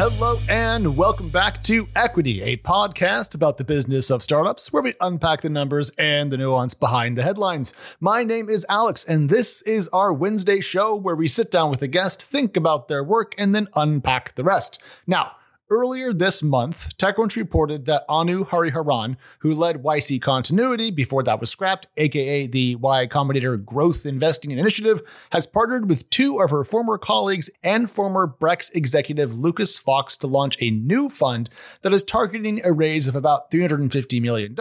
Hello and welcome back to Equity, a podcast about the business of startups where we unpack the numbers and the nuance behind the headlines. My name is Alex, and this is our Wednesday show where we sit down with a guest, think about their work, and then unpack the rest. Now, Earlier this month, TechCrunch reported that Anu Hariharan, who led YC Continuity before that was scrapped, aka the Y Combinator Growth Investing Initiative, has partnered with two of her former colleagues and former Brex executive Lucas Fox to launch a new fund that is targeting a raise of about $350 million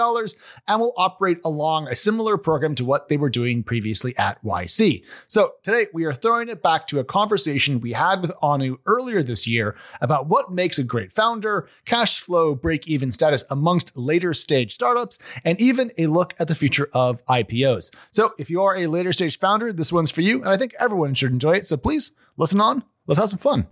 and will operate along a similar program to what they were doing previously at YC. So today we are throwing it back to a conversation we had with Anu earlier this year about what makes a great founder, cash flow break even status amongst later stage startups, and even a look at the future of IPOs. So if you are a later stage founder, this one's for you, and I think everyone should enjoy it. So please listen on. Let's have some fun.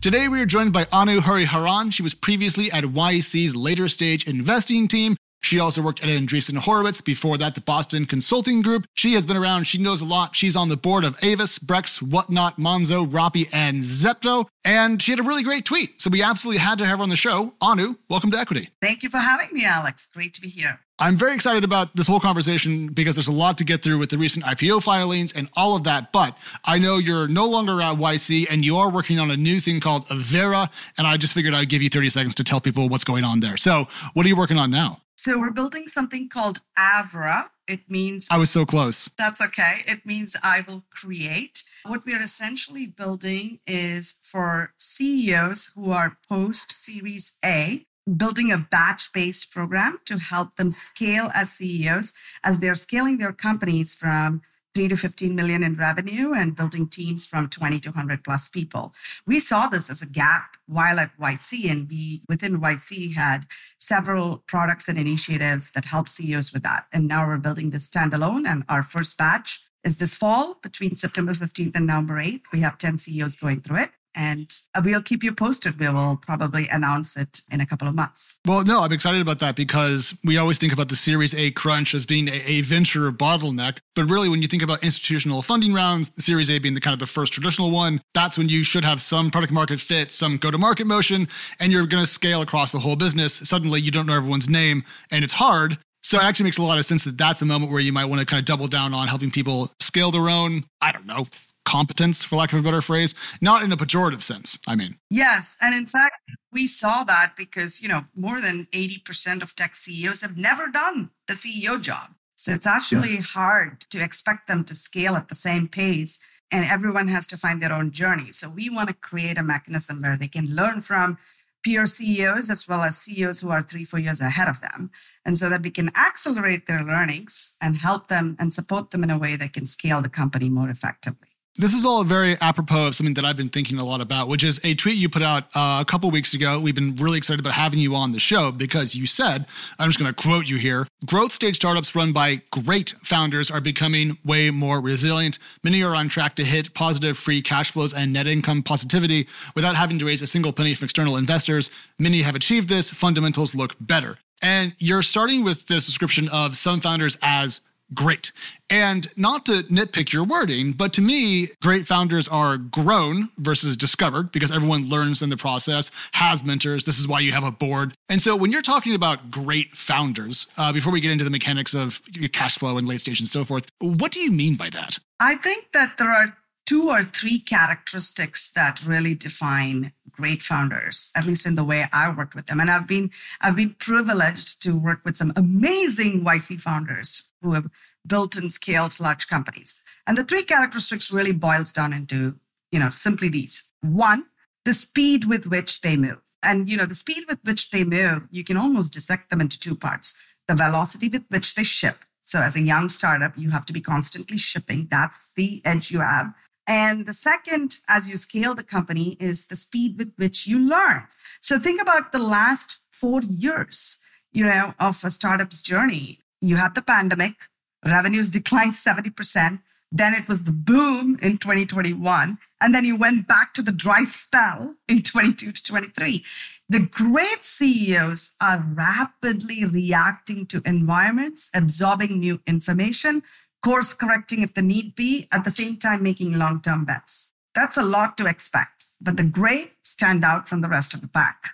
Today, we are joined by Anu Hariharan. She was previously at YC's later stage investing team she also worked at Andreessen Horowitz, before that, the Boston Consulting Group. She has been around, she knows a lot. She's on the board of Aavas, Brex, Whatnot, Monzo, Rappi, and Zepto. And she had a really great tweet. So we absolutely had to have her on the show. Anu, welcome to Equity. Thank you for having me, Alex. Great to be here. I'm very excited about this whole conversation because there's a lot to get through with the recent IPO filings and all of that. But I know you're no longer at YC and you are working on a new thing called Avera. And I just figured I'd give you 30 seconds to tell people what's going on there. So, what are you working on now? So we're building something called Avra. It means I was so close. That's okay. It means I will create. What we are essentially building is for CEOs who are post Series A, building a batch based program to help them scale as CEOs as they're scaling their companies from 3 to 15 million in revenue and building teams from 20 to 100 plus people. We saw this as a gap while at YC, and we within YC had several products and initiatives that help CEOs with that. And now we're building this standalone, and our first batch is this fall between September 15th and November 8th. We have 10 CEOs going through it and uh, we'll keep you posted. We will probably announce it in a couple of months. Well, no, I'm excited about that because we always think about the Series A crunch as being a, a venture bottleneck. But really, when you think about institutional funding rounds, Series A being the kind of the first traditional one, that's when you should have some product market fit, some go to market motion, and you're going to scale across the whole business. Suddenly, you don't know everyone's name, and it's hard. So it actually makes a lot of sense that that's a moment where you might want to kind of double down on helping people scale their own, I don't know, competence, for lack of a better phrase, not in a pejorative sense, I mean. Yes. And in fact, we saw that because, you know, more than 80% of tech CEOs have never done the CEO job. So it's actually yes. hard to expect them to scale at the same pace and everyone has to find their own journey. So we want to create a mechanism where they can learn from peer CEOs as well as CEOs who are three, four years ahead of them. And so that we can accelerate their learnings and help them and support them in a way that can scale the company more effectively. This is all very apropos of something that I've been thinking a lot about, which is a tweet you put out uh, a couple weeks ago. We've been really excited about having you on the show because you said, I'm just going to quote you here growth stage startups run by great founders are becoming way more resilient. Many are on track to hit positive free cash flows and net income positivity without having to raise a single penny from external investors. Many have achieved this. Fundamentals look better. And you're starting with this description of some founders as great. And not to nitpick your wording, but to me, great founders are grown versus discovered because everyone learns in the process, has mentors. This is why you have a board. And so when you're talking about great founders, uh, before we get into the mechanics of cash flow and late stage and so forth, what do you mean by that? I think that there are two or three characteristics that really define great founders at least in the way i worked with them. And i've been i've been privileged to work with some amazing yc founders who have built and scaled large companies. And the three characteristics really boils down into you know simply these. One the speed with which they move. And you know the speed with which they move you can almost dissect them into two parts. The velocity with which they ship. So as a young startup you have to be constantly shipping. That's the edge you have and the second, as you scale the company, is the speed with which you learn. So think about the last four years, you know, of a startup's journey. You had the pandemic, revenues declined 70%. Then it was the boom in 2021. And then you went back to the dry spell in 22 to 23. The great CEOs are rapidly reacting to environments, absorbing new information, course correcting if the need be, at the same time making long term bets. That's a lot to expect. but the great stand out from the rest of the pack.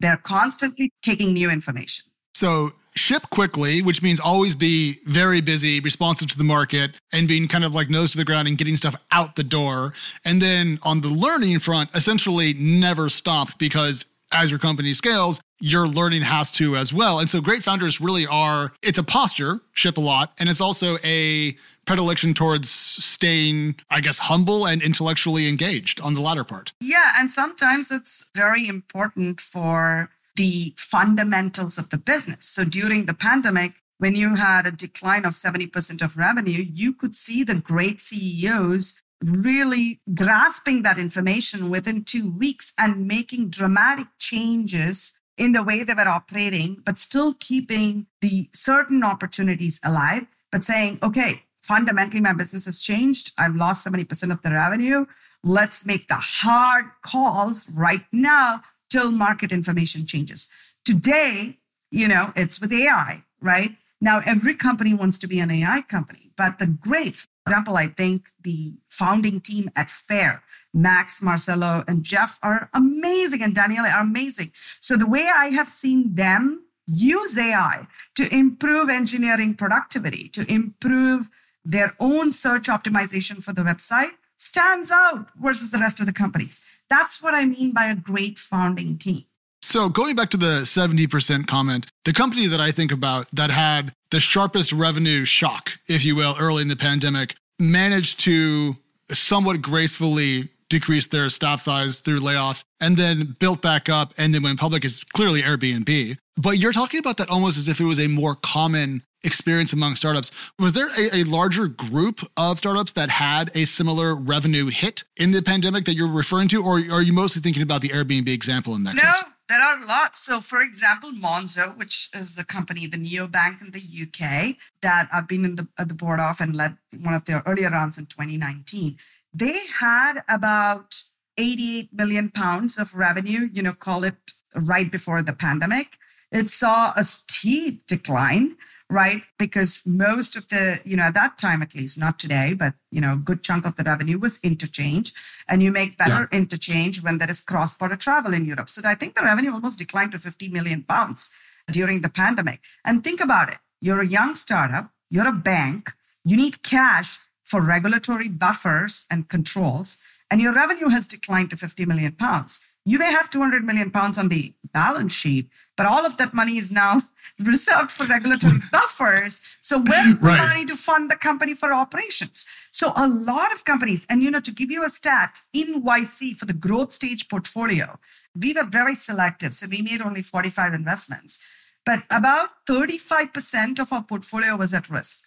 They're constantly taking new information. So ship quickly, which means always be very busy, responsive to the market, and being kind of like nose to the ground and getting stuff out the door. And then on the learning front, essentially never stop because as your company scales, your learning has to as well. And so great founders really are, it's a posture, ship a lot, and it's also a predilection towards staying, I guess, humble and intellectually engaged on the latter part. Yeah. And sometimes it's very important for the fundamentals of the business. So during the pandemic, when you had a decline of 70% of revenue, you could see the great CEOs really grasping that information within two weeks and making dramatic changes in the way they were operating, but still keeping the certain opportunities alive, but saying, okay, fundamentally, my business has changed. I've lost 70% of the revenue. Let's make the hard calls right now till market information changes. Today, you know, it's with AI, right? Now, every company wants to be an AI company, but the greats, example, I think the founding team at Faire, Max, Marcelo, and Jeff are amazing, and Daniele are amazing. So, the way I have seen them use AI to improve engineering productivity, to improve their own search optimization for the website stands out versus the rest of the companies. That's what I mean by a great founding team. So, going back to the 70% comment, the company that I think about that had the sharpest revenue shock, if you will, early in the pandemic, managed to somewhat gracefully decrease their staff size through layoffs and then built back up and then went public is clearly Airbnb. But you're talking about that almost as if it was a more common experience among startups. Was there a, a, larger group of startups that had a similar revenue hit in the pandemic that you're referring to, or are you mostly thinking about the Airbnb example in that no, case? There are lots. So, for example, Monzo, which is the company, the neobank in the UK, that I've been in the, at the board of and led one of their earlier rounds in 2019, they had about 88 million pounds of revenue, you know, call it right before the pandemic. It saw a steep decline right? Because most of the, you know, at that time at least, not today, but, you know, a good chunk of the revenue was interchange. And you make better yeah. interchange when there is cross border travel in Europe. So I think the revenue almost declined to 50 million pounds during the pandemic. And think about it you're a young startup, you're a bank, you need cash for regulatory buffers and controls, and your revenue has declined to 50 million pounds. You may have 200 million pounds on the balance sheet, but all of that money is now reserved for regulatory buffers. So where is the right. money to fund the company for operations? So a lot of companies, and you know, to give you a stat, in YC for the growth stage portfolio, we were very selective. So we made only 45 investments, but about 35% of our portfolio was at risk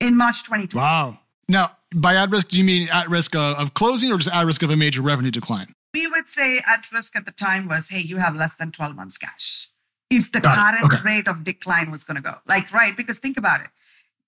in March 2020. Wow. Now, by at risk, do you mean at risk of closing or just at risk of a major revenue decline? Would say at risk at the time was, hey, you have less than 12 months cash. If the Got current okay. rate of decline was going to go, like, right? Because think about it.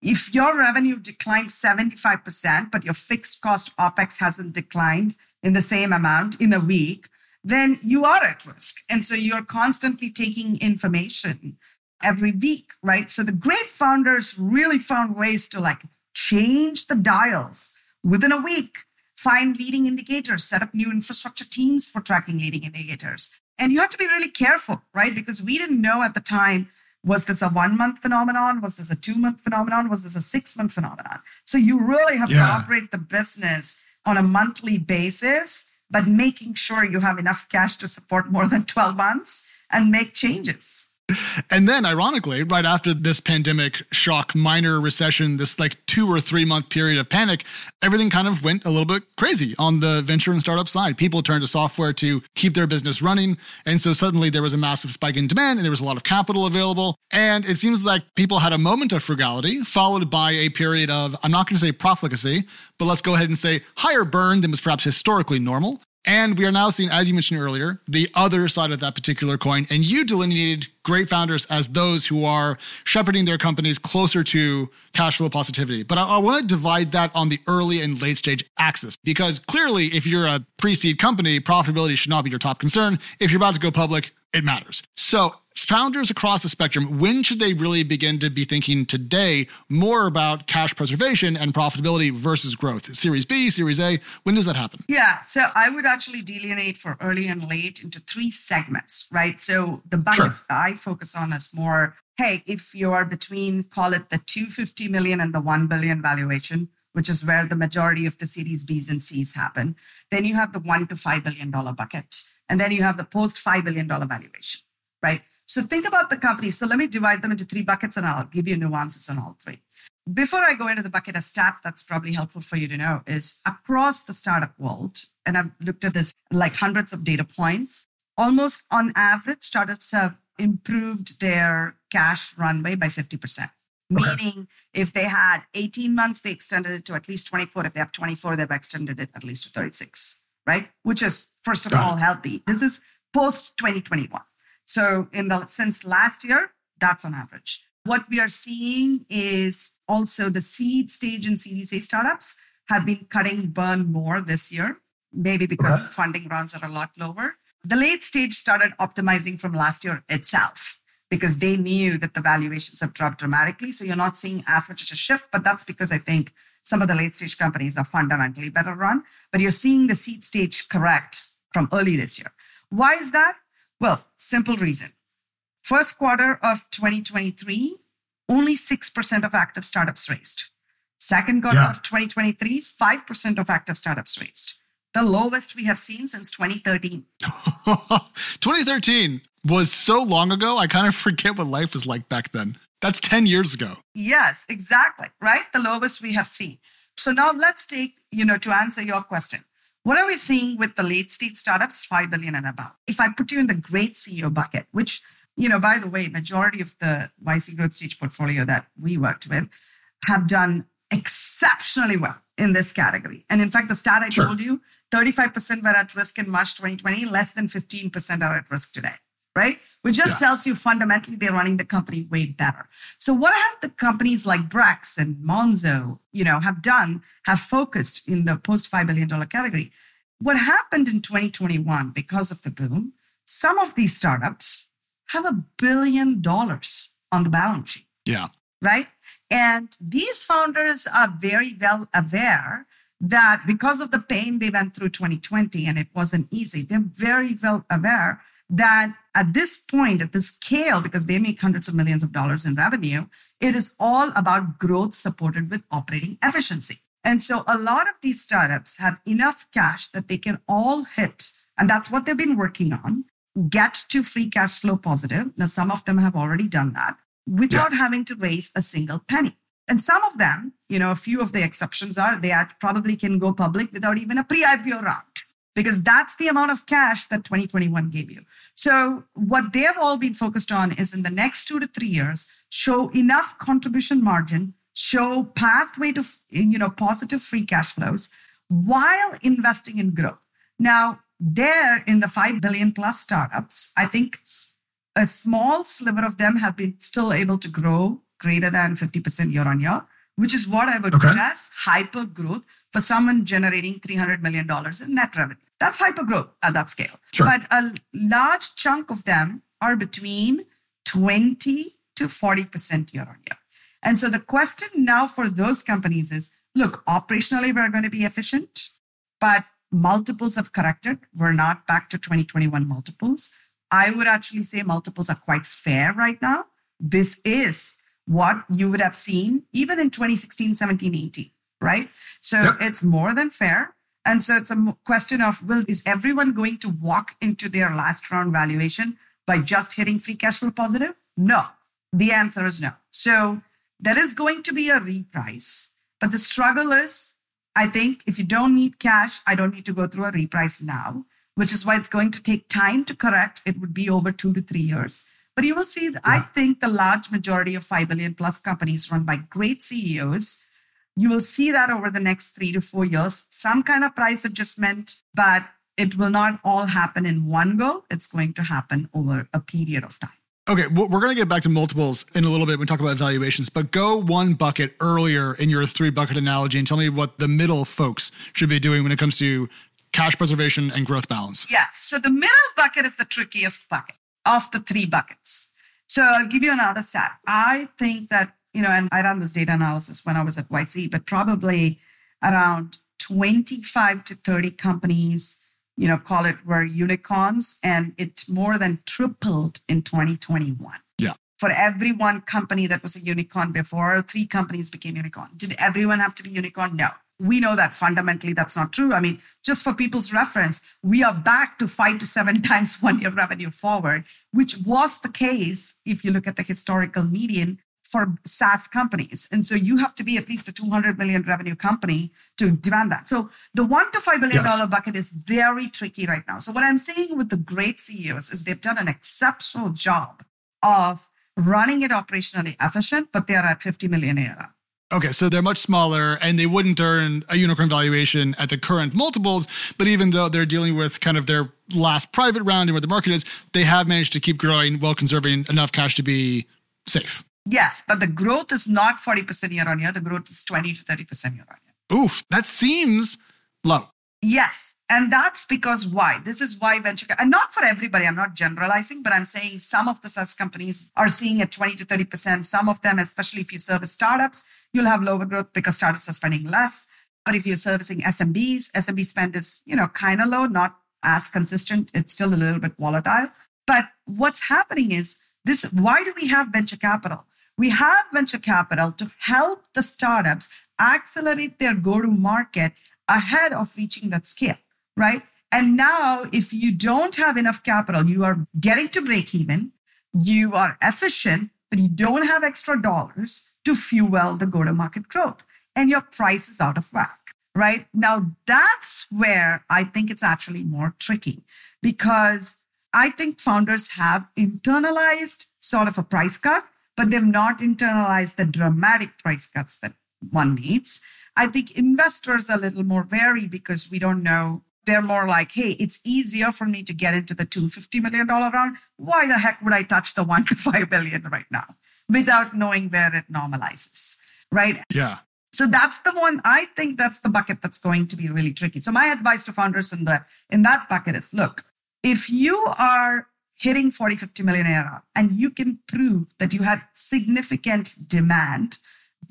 If your revenue declined 75%, but your fixed cost OPEX hasn't declined in the same amount in a week, then you are at risk. And so you're constantly taking information every week, right? So the great founders really found ways to like change the dials within a week find leading indicators, set up new infrastructure teams for tracking leading indicators. And you have to be really careful, right? Because we didn't know at the time was this a one month phenomenon? Was this a two month phenomenon? Was this a six month phenomenon? So you really have yeah. to operate the business on a monthly basis, but making sure you have enough cash to support more than 12 months and make changes. And then, ironically, right after this pandemic shock, minor recession, this like two or three month period of panic, everything kind of went a little bit crazy on the venture and startup side. People turned to software to keep their business running. And so suddenly there was a massive spike in demand and there was a lot of capital available. And it seems like people had a moment of frugality, followed by a period of, I'm not going to say profligacy, but let's go ahead and say higher burn than was perhaps historically normal. And we are now seeing, as you mentioned earlier, the other side of that particular coin. And you delineated great founders as those who are shepherding their companies closer to cash flow positivity. But I, I want to divide that on the early and late stage axis because clearly, if you're a pre seed company, profitability should not be your top concern. If you're about to go public, it matters. So, founders across the spectrum, when should they really begin to be thinking today more about cash preservation and profitability versus growth? Series B, Series A, when does that happen? Yeah, so I would actually delineate for early and late into three segments, right? So the buckets sure. I focus on is more, hey, if you are between, call it the 250 million and the 1 billion valuation, which is where the majority of the Series Bs and Cs happen, then you have the one to $5 billion bucket. And then you have the post $5 billion valuation, right? So think about the companies. So let me divide them into three buckets and I'll give you nuances on all three. Before I go into the bucket, a stat that's probably helpful for you to know is across the startup world, and I've looked at this like hundreds of data points, almost on average, startups have improved their cash runway by 50%. Okay. Meaning, if they had 18 months, they extended it to at least 24. If they have 24, they've extended it at least to 36, right? Which is, first of Got all, it. healthy. This is post 2021. So in the since last year, that's on average. What we are seeing is also the seed stage and Series A startups have been cutting burn more this year, maybe because okay. funding rounds are a lot lower. The late stage started optimizing from last year itself because they knew that the valuations have dropped dramatically. So you're not seeing as much of a shift, but that's because I think some of the late stage companies are fundamentally better run. But you're seeing the seed stage correct from early this year. Why is that? Well, simple reason. First quarter of 2023, only 6% of active startups raised. Second quarter yeah. of 2023, 5% of active startups raised. The lowest we have seen since 2013. 2013 was so long ago, I kind of forget what life was like back then. That's 10 years ago. Yes, exactly. Right? The lowest we have seen. So now let's take, you know, to answer your question. What are we seeing with the late stage startups, 5 billion and above? If I put you in the great CEO bucket, which, you know, by the way, majority of the YC growth stage portfolio that we worked with have done exceptionally well in this category. And in fact, the stat I sure. told you, 35% were at risk in March 2020, less than 15% are at risk today right? Which just yeah. tells you fundamentally they're running the company way better. So what have the companies like Brex and Monzo, you know, have done, have focused in the post $5 billion category. What happened in 2021 because of the boom, some of these startups have a billion dollars on the balance sheet. Yeah. Right? And these founders are very well aware that because of the pain they went through 2020 and it wasn't easy, they're very well aware that at this point, at this scale, because they make hundreds of millions of dollars in revenue, it is all about growth supported with operating efficiency. And so a lot of these startups have enough cash that they can all hit, and that's what they've been working on, get to free cash flow positive. Now, some of them have already done that without yeah. having to raise a single penny. And some of them, you know, a few of the exceptions are they probably can go public without even a pre IPO round because that's the amount of cash that 2021 gave you. So what they've all been focused on is in the next 2 to 3 years show enough contribution margin, show pathway to you know positive free cash flows while investing in growth. Now, there in the 5 billion plus startups, I think a small sliver of them have been still able to grow greater than 50% year on year, which is what I would okay. as hyper growth for someone generating $300 million in net revenue. That's hyper growth at that scale. Sure. But a large chunk of them are between 20 to 40% year on year. And so the question now for those companies is look, operationally, we're going to be efficient, but multiples have corrected. We're not back to 2021 multiples. I would actually say multiples are quite fair right now. This is what you would have seen even in 2016, 17, 18 right? So yep. it's more than fair. And so it's a question of will is everyone going to walk into their last round valuation by just hitting free cash flow positive? No. The answer is no. So there is going to be a reprice. But the struggle is, I think if you don't need cash, I don't need to go through a reprice now, which is why it's going to take time to correct. It would be over two to three years. But you will see, yeah. I think the large majority of 5 billion plus companies run by great CEOs you will see that over the next three to four years, some kind of price adjustment, but it will not all happen in one go. It's going to happen over a period of time. Okay, we're going to get back to multiples in a little bit when we talk about valuations, but go one bucket earlier in your three bucket analogy and tell me what the middle folks should be doing when it comes to cash preservation and growth balance. Yeah, so the middle bucket is the trickiest bucket of the three buckets. So I'll give you another stat. I think that, you know, and I ran this data analysis when I was at YC, but probably around 25 to 30 companies, you know, call it were unicorns, and it more than tripled in 2021. Yeah. For every one company that was a unicorn before, three companies became unicorn. Did everyone have to be unicorn? No. We know that fundamentally that's not true. I mean, just for people's reference, we are back to five to seven times one year revenue forward, which was the case if you look at the historical median for SaaS companies. And so you have to be at least a 200 million revenue company to demand that. So the one to $5 billion yes. bucket is very tricky right now. So what I'm saying with the great CEOs is they've done an exceptional job of running it operationally efficient, but they're at 50 million ARR. Okay, so they're much smaller and they wouldn't earn a unicorn valuation at the current multiples. But even though they're dealing with kind of their last private round and where the market is, they have managed to keep growing while conserving enough cash to be safe. Yes, but the growth is not 40% year on year. The growth is 20 to 30% year on year. Oof, that seems low. Yes. And that's because why? This is why venture, and not for everybody, I'm not generalizing, but I'm saying some of the SaaS companies are seeing a 20 to 30%. Some of them, especially if you service startups, you'll have lower growth because startups are spending less. But if you're servicing SMBs, SMB spend is, you know, kind of low, not as consistent. It's still a little bit volatile. But what's happening is this why do we have venture capital? We have venture capital to help the startups accelerate their go to market ahead of reaching that scale, right? And now, if you don't have enough capital, you are getting to break even, you are efficient, but you don't have extra dollars to fuel the go to market growth, and your price is out of whack, right? Now, that's where I think it's actually more tricky because I think founders have internalized sort of a price cut but they've not internalized the dramatic price cuts that one needs. I think investors are a little more wary because we don't know. They're more like, hey, it's easier for me to get into the $250 million round. Why the heck would I touch the one to five billion right now without knowing where it normalizes? Right. Yeah. So that's the one I think that's the bucket that's going to be really tricky. So my advice to founders in the in that bucket is look, if you are hitting 40, 50 million ARR, and you can prove that you have significant demand,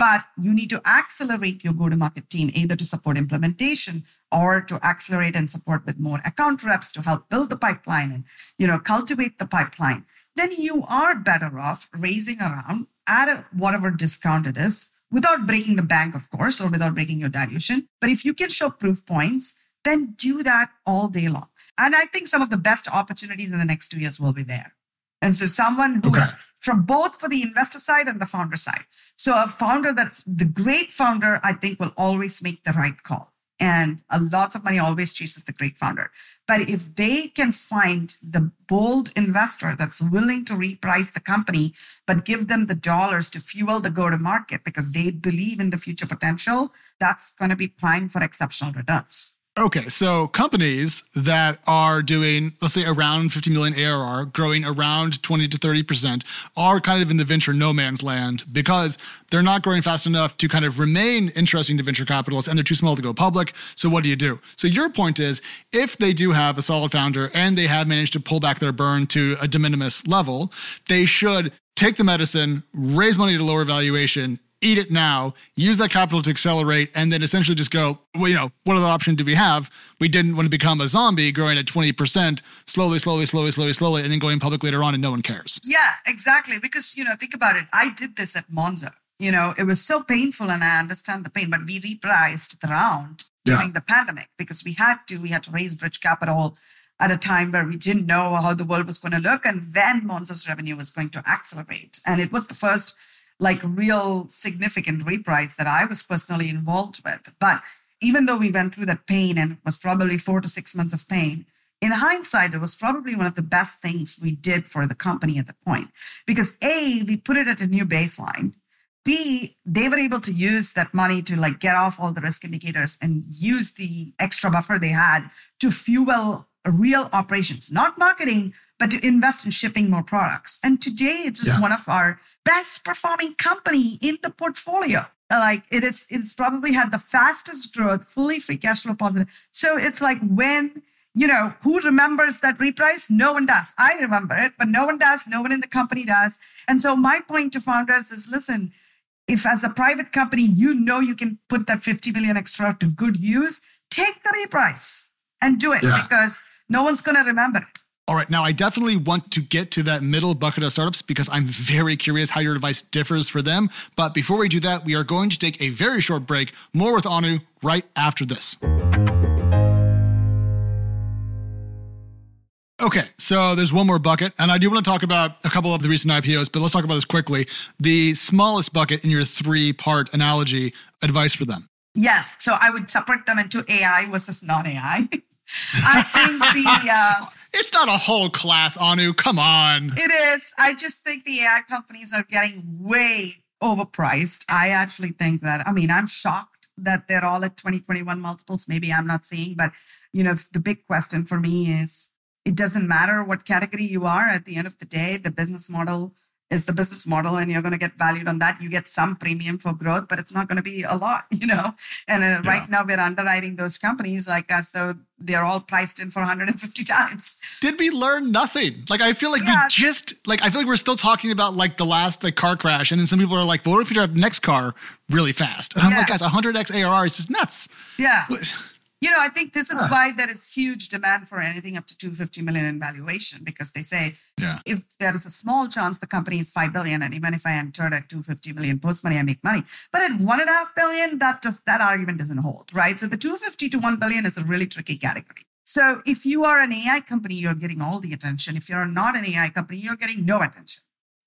but you need to accelerate your go to market team either to support implementation or to accelerate and support with more account reps to help build the pipeline and you know cultivate the pipeline. Then you are better off raising around at a, whatever discount it is without breaking the bank of course or without breaking your dilution. But if you can show proof points then do that all day long. And I think some of the best opportunities in the next two years will be there. And so someone who okay. is from both for the investor side and the founder side. So a founder that's the great founder, I think will always make the right call. And a lot of money always chases the great founder. But if they can find the bold investor that's willing to reprice the company, but give them the dollars to fuel the go to market because they believe in the future potential, that's going to be prime for exceptional returns. Okay, so companies that are doing, let's say, around 50 million ARR, growing around 20 to 30%, are kind of in the venture no man's land because they're not growing fast enough to kind of remain interesting to venture capitalists and they're too small to go public. So, what do you do? So, your point is if they do have a solid founder and they have managed to pull back their burn to a de minimis level, they should take the medicine, raise money a lower valuation, eat it now, use that capital to accelerate, and then essentially just go, well, you know, what other option do we have? We didn't want to become a zombie growing at 20%, slowly, slowly, slowly, slowly, slowly, and then going public later on and no one cares. Yeah, exactly. Because, you know, think about it. I did this at Monzo. You know, it was so painful and I understand the pain, but we repriced the round during yeah. the pandemic because we had to, we had to raise bridge capital at a time where we didn't know how the world was going to look. And then Monzo's revenue was going to accelerate. And it was the first like real significant reprice that I was personally involved with. But even though we went through that pain and it was probably four to six months of pain, in hindsight, it was probably one of the best things we did for the company at the point. Because A, we put it at a new baseline. B, they were able to use that money to like get off all the risk indicators and use the extra buffer they had to fuel real operations, not marketing, but to invest in shipping more products. And today it's just yeah. one of our best performing company in the portfolio. Like it is, it's probably had the fastest growth, fully free cash flow positive. So it's like when you know, who remembers that reprice? No one does. I remember it, but no one does. No one in the company does. And so my point to founders is listen, if as a private company, you know you can put that 50 million extra to good use, take the reprice and do it yeah. because no one's going to remember it. All right. Now, I definitely want to get to that middle bucket of startups because I'm very curious how your advice differs for them. But before we do that, we are going to take a very short break. More with Anu right after this. Okay, so there's one more bucket, and I do want to talk about a couple of the recent IPOs, but let's talk about this quickly. The smallest bucket in your three part analogy, advice for them. Yes, so I would separate them into AI versus non AI. I think the. Uh, it's not a whole class, Anu. Come on. It is. I just think the AI companies are getting way overpriced. I actually think that, I mean, I'm shocked that they're all at 2021 multiples. Maybe I'm not seeing, but, you know, the big question for me is it doesn't matter what category you are. At the end of the day, the business model is the business model and you're going to get valued on that. You get some premium for growth, but it's not going to be a lot, you know? And uh, yeah. right now we're underwriting those companies like as though they're all priced in for 150 times. Did we learn nothing? Like, I feel like yes. we just, like, I feel like we're still talking about like the last like car crash. And then some people are like, well, what if you drive the next car really fast? And I'm yeah. like, guys, 100x ARR is just nuts. Yeah. You know, I think this is huh. why there is huge demand for anything up to 250 million in valuation because they say yeah. if there is a small chance the company is 5 billion, and even if I entered at 250 million post money, I make money. But at one and a half billion, that just that argument doesn't hold, right? So the 250 to 1 billion is a really tricky category. So if you are an AI company, you're getting all the attention. If you're not an AI company, you're getting no attention.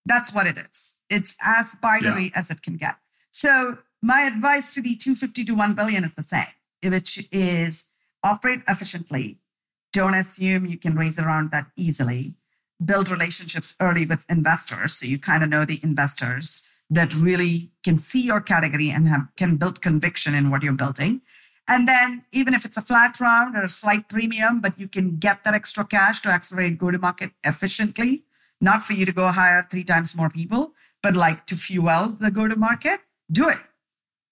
That's what it is. It's as binary yeah. as it can get. So my advice to the 250 to 1 billion is the same which is operate efficiently. Don't assume you can raise around that easily. Build relationships early with investors so you kind of know the investors that really can see your category and have, can build conviction in what you're building. And then, even if it's a flat round or a slight premium, but you can get that extra cash to accelerate go to market efficiently, not for you to go hire three times more people, but like to fuel the go to market, do it.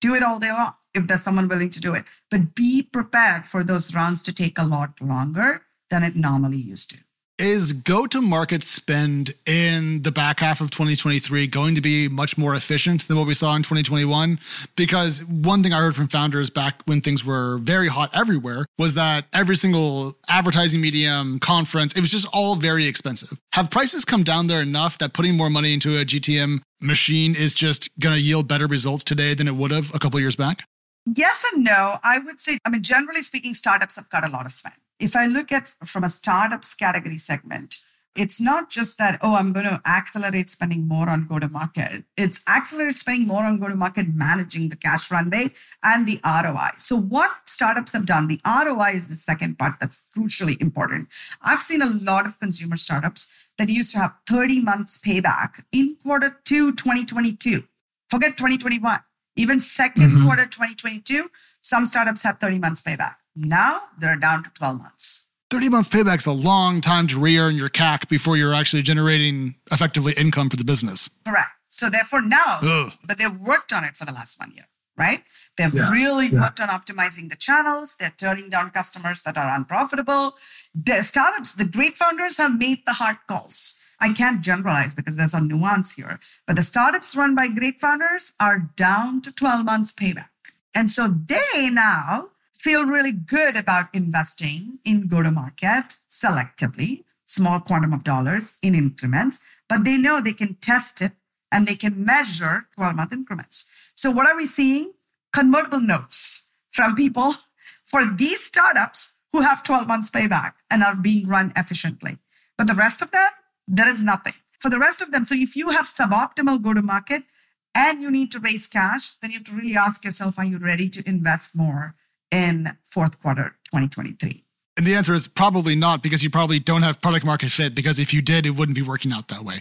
Do it all day long if there's someone willing to do it. But be prepared for those rounds to take a lot longer than it normally used to. Is go to market spend in the back half of 2023 going to be much more efficient than what we saw in 2021? Because one thing I heard from founders back when things were very hot everywhere was that every single advertising medium, conference, it was just all very expensive. Have prices come down there enough that putting more money into a GTM machine is just going to yield better results today than it would have a couple years back? Yes and no. I would say, I mean, generally speaking, startups have got a lot of spend. If I look at from a startups category segment, it's not just that, oh, I'm going to accelerate spending more on go to market. It's accelerate spending more on go to market, managing the cash runway and the ROI. So, what startups have done, the ROI is the second part that's crucially important. I've seen a lot of consumer startups that used to have 30 months payback in quarter two, 2022. Forget 2021. Even 2nd mm-hmm. quarter 2022, some startups had 30 months payback. Now they're down to 12 months. 30 months payback's a long time to re-earn your CAC before you're actually generating effectively income for the business. Correct. So therefore now, Ugh. but they've worked on it for the last one year, right? They've yeah. really yeah. worked on optimizing the channels. They're turning down customers that are unprofitable. The startups, the great founders have made the hard calls. I can't generalize because there's a nuance here. But the startups run by great founders are down to 12 months payback. And so they now feel really good about investing in go to market selectively, small quantum of dollars in increments, but they know they can test it and they can measure 12 month increments. So, what are we seeing? Convertible notes from people for these startups who have 12 months payback and are being run efficiently. But the rest of them, there is nothing. For the rest of them, so if you have suboptimal go to market and you need to raise cash, then you have to really ask yourself are you ready to invest more in fourth quarter 2023? And the answer is probably not because you probably don't have product market fit because if you did, it wouldn't be working out that way.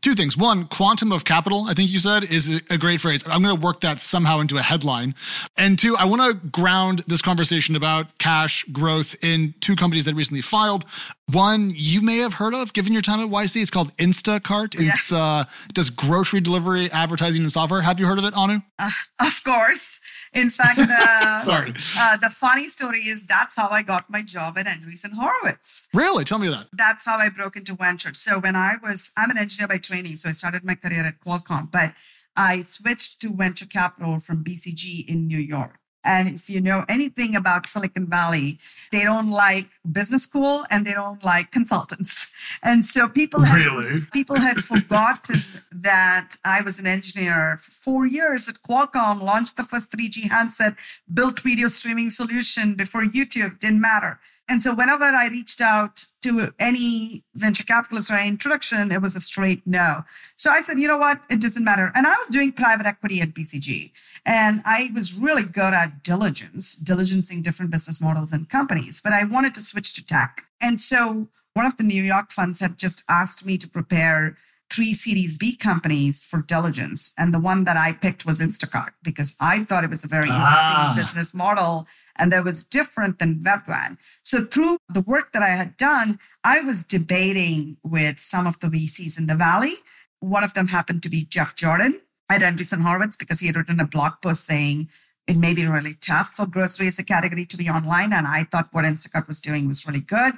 Two things. One, quantum of capital, I think you said, is a great phrase. I'm going to work that somehow into a headline. And two, I want to ground this conversation about cash growth in two companies that recently filed. One you may have heard of, given your time at YC. It's called Instacart. Yeah. It's uh, does grocery delivery, advertising, and software. Have you heard of it, Anu? Uh, of course. In fact, uh, sorry. Uh, the funny story is that's how I got my job at Andreessen Horowitz. Really? Tell me that. That's how I broke into venture. So when I was, I'm an engineer by training, so I started my career at Qualcomm, but I switched to venture capital from BCG in New York. And if you know anything about Silicon Valley, they don't like business school and they don't like consultants. And so people had, really? people had forgotten that I was an engineer for four years at Qualcomm, launched the first 3G handset, built video streaming solution before YouTube, didn't matter. And so whenever I reached out to any venture capitalist or any introduction, it was a straight no. So I said, you know what? It doesn't matter. And I was doing private equity at BCG. And I was really good at diligence, diligencing different business models and companies. But I wanted to switch to tech. And so one of the New York funds had just asked me to prepare three Series B companies for diligence. And the one that I picked was Instacart because I thought it was a very ah. interesting business model and that was different than Webvan. So through the work that I had done, I was debating with some of the VCs in the Valley. One of them happened to be Jeff Jordan at Andreessen Horowitz because he had written a blog post saying it may be really tough for grocery as a category to be online. And I thought what Instacart was doing was really good.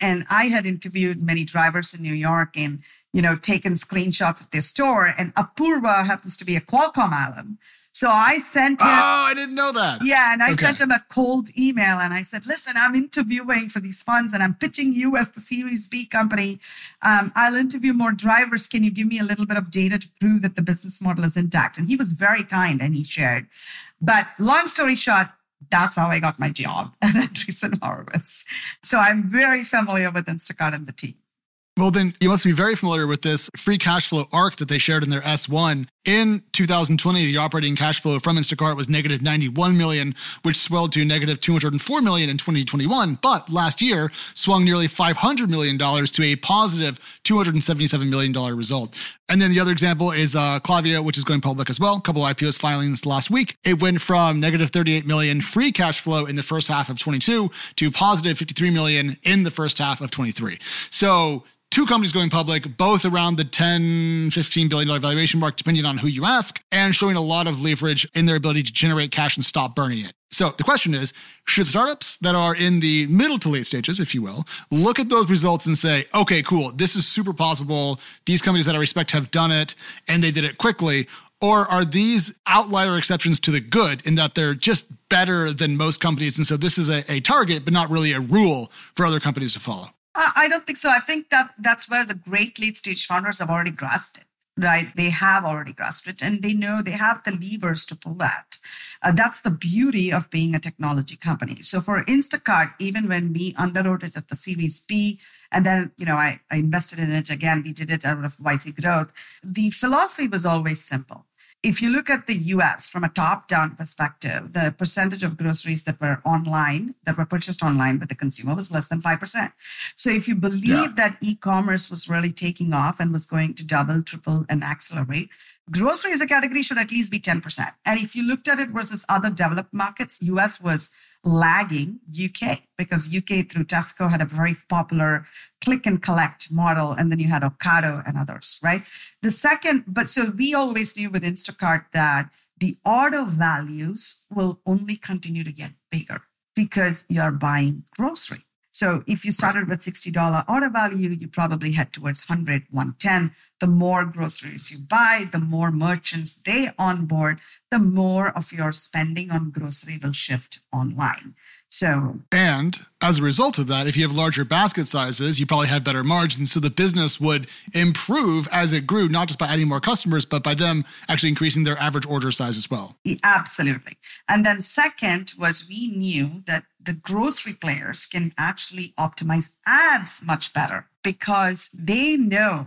And I had interviewed many drivers in New York and, you know, taken screenshots of their store. And Apoorva happens to be a Qualcomm alum. So I sent him. Oh, I didn't know that. Yeah. And I okay. sent him a cold email and I said, listen, I'm interviewing for these funds and I'm pitching you as the Series B company. Um, I'll interview more drivers. Can you give me a little bit of data to prove that the business model is intact? And he was very kind and he shared. But long story short, that's how I got my job at Andreessen Horowitz. So I'm very familiar with Instacart and the team. Well, then you must be very familiar with this free cash flow arc that they shared in their S1. In 2020, the operating cash flow from Instacart was negative 91 million, which swelled to negative 204 million in 2021. But last year swung nearly 500 million dollars to a positive 277 million dollar result. And then the other example is uh, Klaviyo, which is going public as well. A couple IPOs filings last week. It went from negative 38 million free cash flow in the first half of 22 to positive 53 million in the first half of 23. So two companies going public, both around the 10, 15 billion dollar valuation mark, depending on who you ask, and showing a lot of leverage in their ability to generate cash and stop burning it. So the question is, should startups that are in the middle to late stages, if you will, look at those results and say, okay, cool, this is super possible. These companies that I respect have done it and they did it quickly. Or are these outlier exceptions to the good in that they're just better than most companies? And so this is a, a target, but not really a rule for other companies to follow. I don't think so. I think that that's where the great late stage founders have already grasped it, right? They have already grasped it and they know they have the levers to pull that. Uh, that's the beauty of being a technology company. So for Instacart, even when we underwrote it at the Series B, and then, you know, I, I invested in it again, we did it out of YC growth. The philosophy was always simple if you look at the US from a top down perspective, the percentage of groceries that were online, that were purchased online by the consumer was less than 5%. So if you believe yeah. that e commerce was really taking off and was going to double, triple, and accelerate, grocery as a category should at least be 10%. And if you looked at it versus other developed markets, US was lagging UK because UK through Tesco had a very popular click and collect model. And then you had Ocado and others, right? The second, but so we always knew with Instacart that the order values will only continue to get bigger because you're buying grocery. So if you started with $60 order value, you probably head towards 100, 110. The more groceries you buy, the more merchants they onboard, the more of your spending on grocery will shift online. So, and as a result of that, if you have larger basket sizes, you probably have better margins. So the business would improve as it grew, not just by adding more customers, but by them actually increasing their average order size as well. Absolutely. And then, second, was we knew that the grocery players can actually optimize ads much better because they know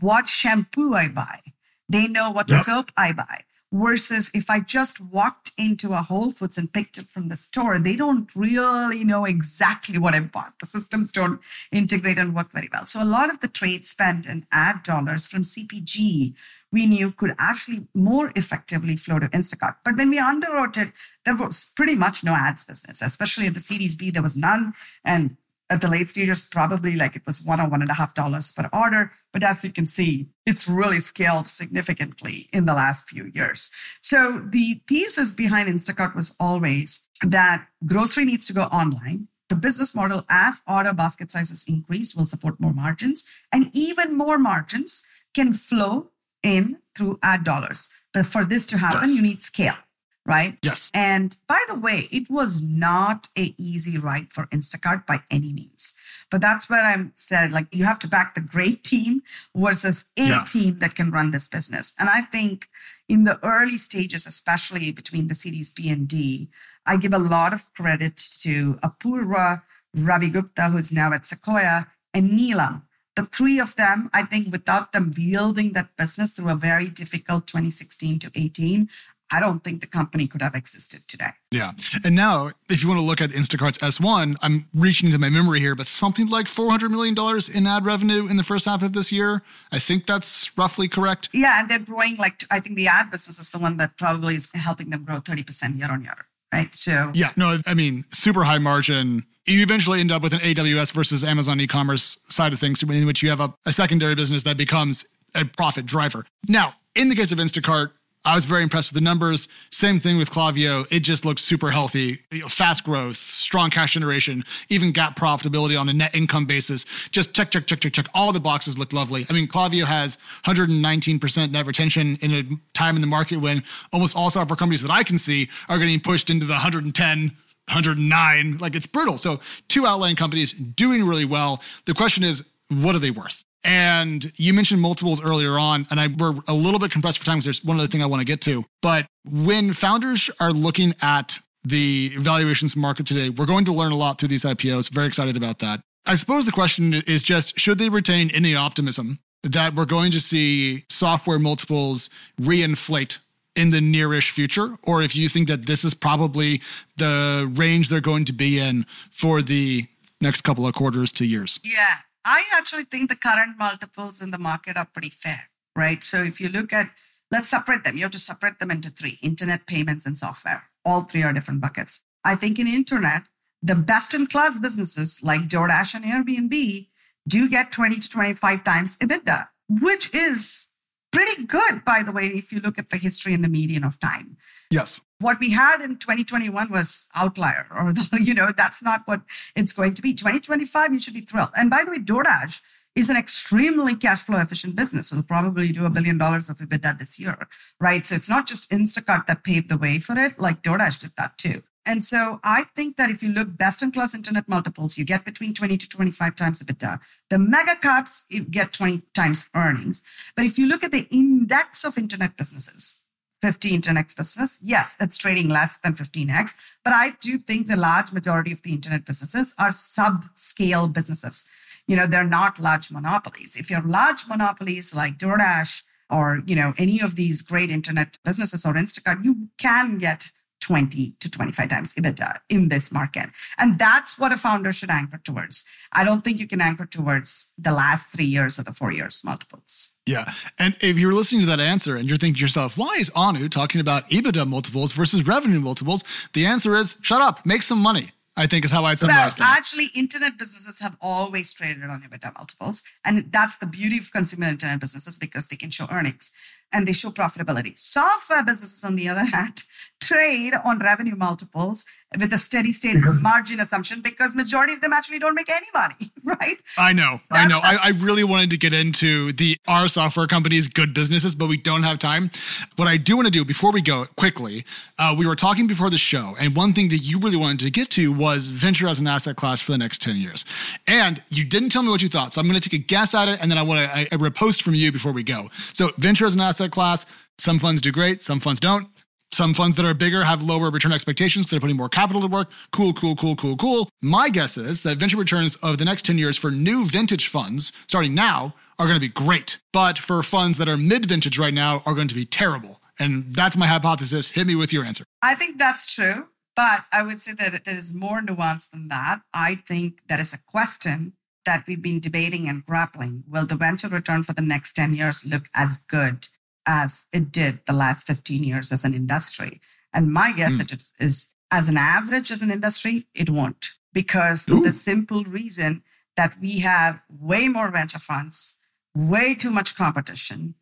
what shampoo I buy, they know what yep. soap I buy versus if I just walked into a Whole Foods and picked it from the store, they don't really know exactly what I bought. The systems don't integrate and work very well. So a lot of the trade spend and ad dollars from CPG we knew could actually more effectively flow to Instacart. But when we underwrote it, there was pretty much no ads business, especially at the Series B, there was none. And at the late stages, probably like it was one or one and a half dollars per order. But as you can see, it's really scaled significantly in the last few years. So the thesis behind Instacart was always that grocery needs to go online. The business model, as order basket sizes increase, will support more margins, and even more margins can flow in through ad dollars. But for this to happen, yes. you need scale right? Yes. And by the way, it was not a easy ride for Instacart by any means. But that's where I'm said like you have to back the great team versus a yeah. team that can run this business. And I think in the early stages, especially between the Series B and D, I give a lot of credit to Apoorva, Ravi Gupta, who's now at Sequoia, and Nilam. The three of them, I think, without them wielding that business through a very difficult 2016 to 18, I don't think the company could have existed today. Yeah. And now, if you want to look at Instacart's S1, I'm reaching into my memory here, but something like $400 million in ad revenue in the first half of this year. I think that's roughly correct. Yeah. And they're growing like, I think the ad business is the one that probably is helping them grow 30% year on year. Right. So, yeah, no, I mean, super high margin. You eventually end up with an AWS versus Amazon e commerce side of things, in which you have a, a secondary business that becomes a profit driver. Now, in the case of Instacart, I was very impressed with the numbers. Same thing with Klaviyo. It just looks super healthy, fast growth, strong cash generation, even GAAP profitability on a net income basis. Just check, check, check, check, check. All the boxes look lovely. I mean, Klaviyo has 119% net retention in a time in the market when almost all software companies that I can see are getting pushed into the 110, 109. Like it's brutal. So two outlying companies doing really well. The question is, what are they worth? And you mentioned multiples earlier on, and I we're a little bit compressed for time because there's one other thing I want to get to. But when founders are looking at the valuations market today, we're going to learn a lot through these IPOs. Very excited about that. I suppose the question is just should they retain any optimism that we're going to see software multiples reinflate in the nearish future, or if you think that this is probably the range they're going to be in for the next couple of quarters to years? Yeah. I actually think the current multiples in the market are pretty fair, right? So if you look at, let's separate them. You have to separate them into three internet, payments, and software. All three are different buckets. I think in internet, the best in class businesses like DoorDash and Airbnb do get 20 to 25 times EBITDA, which is pretty good, by the way, if you look at the history and the median of time. Yes. What we had in 2021 was outlier, or the, you know, that's not what it's going to be. 2025, you should be thrilled. And by the way, DoorDash is an extremely cash flow efficient business. It'll probably do a billion dollars of EBITDA this year, right? So it's not just Instacart that paved the way for it, like DoorDash did that too. And so I think that if you look best in class internet multiples, you get between 20 to 25 times EBITDA. The mega caps, you get 20 times earnings. But if you look at the index of internet businesses, 50 internet business, yes, it's trading less than 15x. But I do think the large majority of the internet businesses are sub-scale businesses. You know, they're not large monopolies. If you're large monopolies like DoorDash or, you know, any of these great internet businesses or Instacart, you can get 20 to 25 times EBITDA in this market. And that's what a founder should anchor towards. I don't think you can anchor towards the last three years or the four years multiples. Yeah. And if you're listening to that answer and you're thinking to yourself, why is Anu talking about EBITDA multiples versus revenue multiples? The answer is shut up, make some money. I think is how I'd summarize well, that. Actually, internet businesses have always traded on EBITDA multiples. And that's the beauty of consumer internet businesses because they can show earnings and they show profitability. Software businesses, on the other hand, trade on revenue multiples with a steady state because, margin assumption because majority of them actually don't make any money, right? I know, That's I know. I, I, really wanted to get into the our software companies' good businesses, but we don't have time. What I do want to do before we go quickly, uh, we were talking before the show, and one thing that you really wanted to get to was venture as an asset class for the next 10 years. And you didn't tell me what you thought. So I'm going to take a guess at it, and then I want a, a repost from you before we go. So venture as an asset class, some funds do great, some funds don't. Some funds that are bigger have lower return expectations. They're putting more capital to work. Cool, cool, cool, cool, cool. My guess is that venture returns of the next 10 years for new vintage funds starting now are going to be great. But for funds that are mid vintage right now are going to be terrible. And that's my hypothesis. Hit me with your answer. I think that's true. But I would say that there is more nuance than that. I think there is a question that we've been debating and grappling. Will the venture return for the next 10 years look as good as it did the last 15 years as an industry? And my guess mm. is, as an average as an industry, it won't, because Ooh. the simple reason that we have way more venture funds, way too much competition,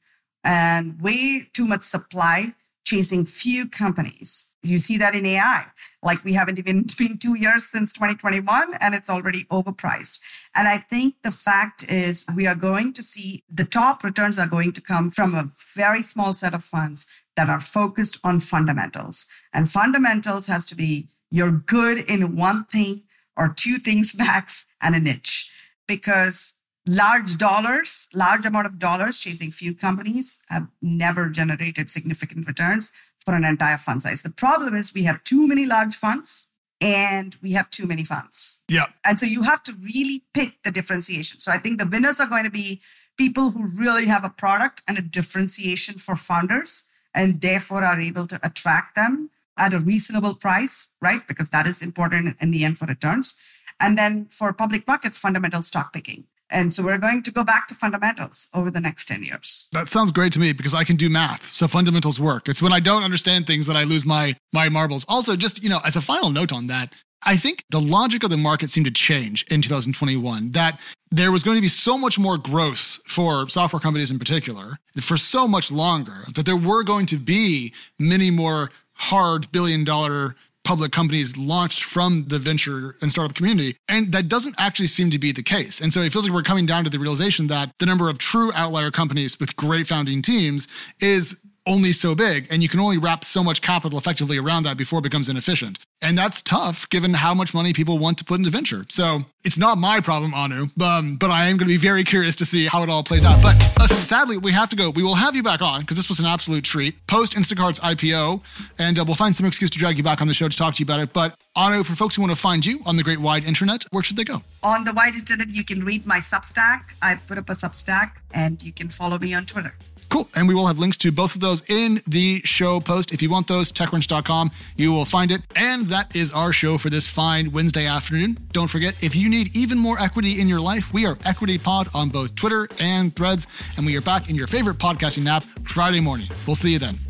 and way too much supply chasing few companies. You see that in AI. Like we haven't even been two years since 2021 and it's already overpriced. And I think the fact is we are going to see the top returns are going to come from a very small set of funds that are focused on fundamentals. And fundamentals has to be you're good in one thing or two things max and a niche because large dollars, large amount of dollars chasing few companies have never generated significant returns for an entire fund size. The problem is we have too many large funds and we have too many funds. Yeah. And so you have to really pick the differentiation. So I think the winners are going to be people who really have a product and a differentiation for founders and therefore are able to attract them at a reasonable price, right? Because that is important in the end for returns. And then for public markets, fundamental stock picking. And so we're going to go back to fundamentals over the next 10 years. That sounds great to me because I can do math. So fundamentals work. It's when I don't understand things that I lose my my marbles. Also, just, you know, as a final note on that, I think the logic of the market seemed to change in 2021 that there was going to be so much more growth for software companies in particular for so much longer that there were going to be many more hard billion dollar public companies launched from the venture and startup community. And that doesn't actually seem to be the case. And so it feels like we're coming down to the realization that the number of true outlier companies with great founding teams is only so big and you can only wrap so much capital effectively around that before it becomes inefficient. And that's tough given how much money people want to put into venture. So it's not my problem, Anu, um, but I am going to be very curious to see how it all plays out. But listen, sadly, we have to go. We will have you back on because this was an absolute treat post Instacart's IPO, and uh, we'll find some excuse to drag you back on the show to talk to you about it. But Anu, for folks who want to find you on the great wide internet, where should they go? On the wide internet, you can read my Substack. I put up a Substack, and you can follow me on Twitter. Cool. And we will have links to both of those in the show post. If you want those, techcrunch.com, you will find it. And that is our show for this fine Wednesday afternoon. Don't forget, if you need even more equity in your life, we are Equity Pod on both Twitter and Threads. And we are back in your favorite podcasting app Friday morning. We'll see you then.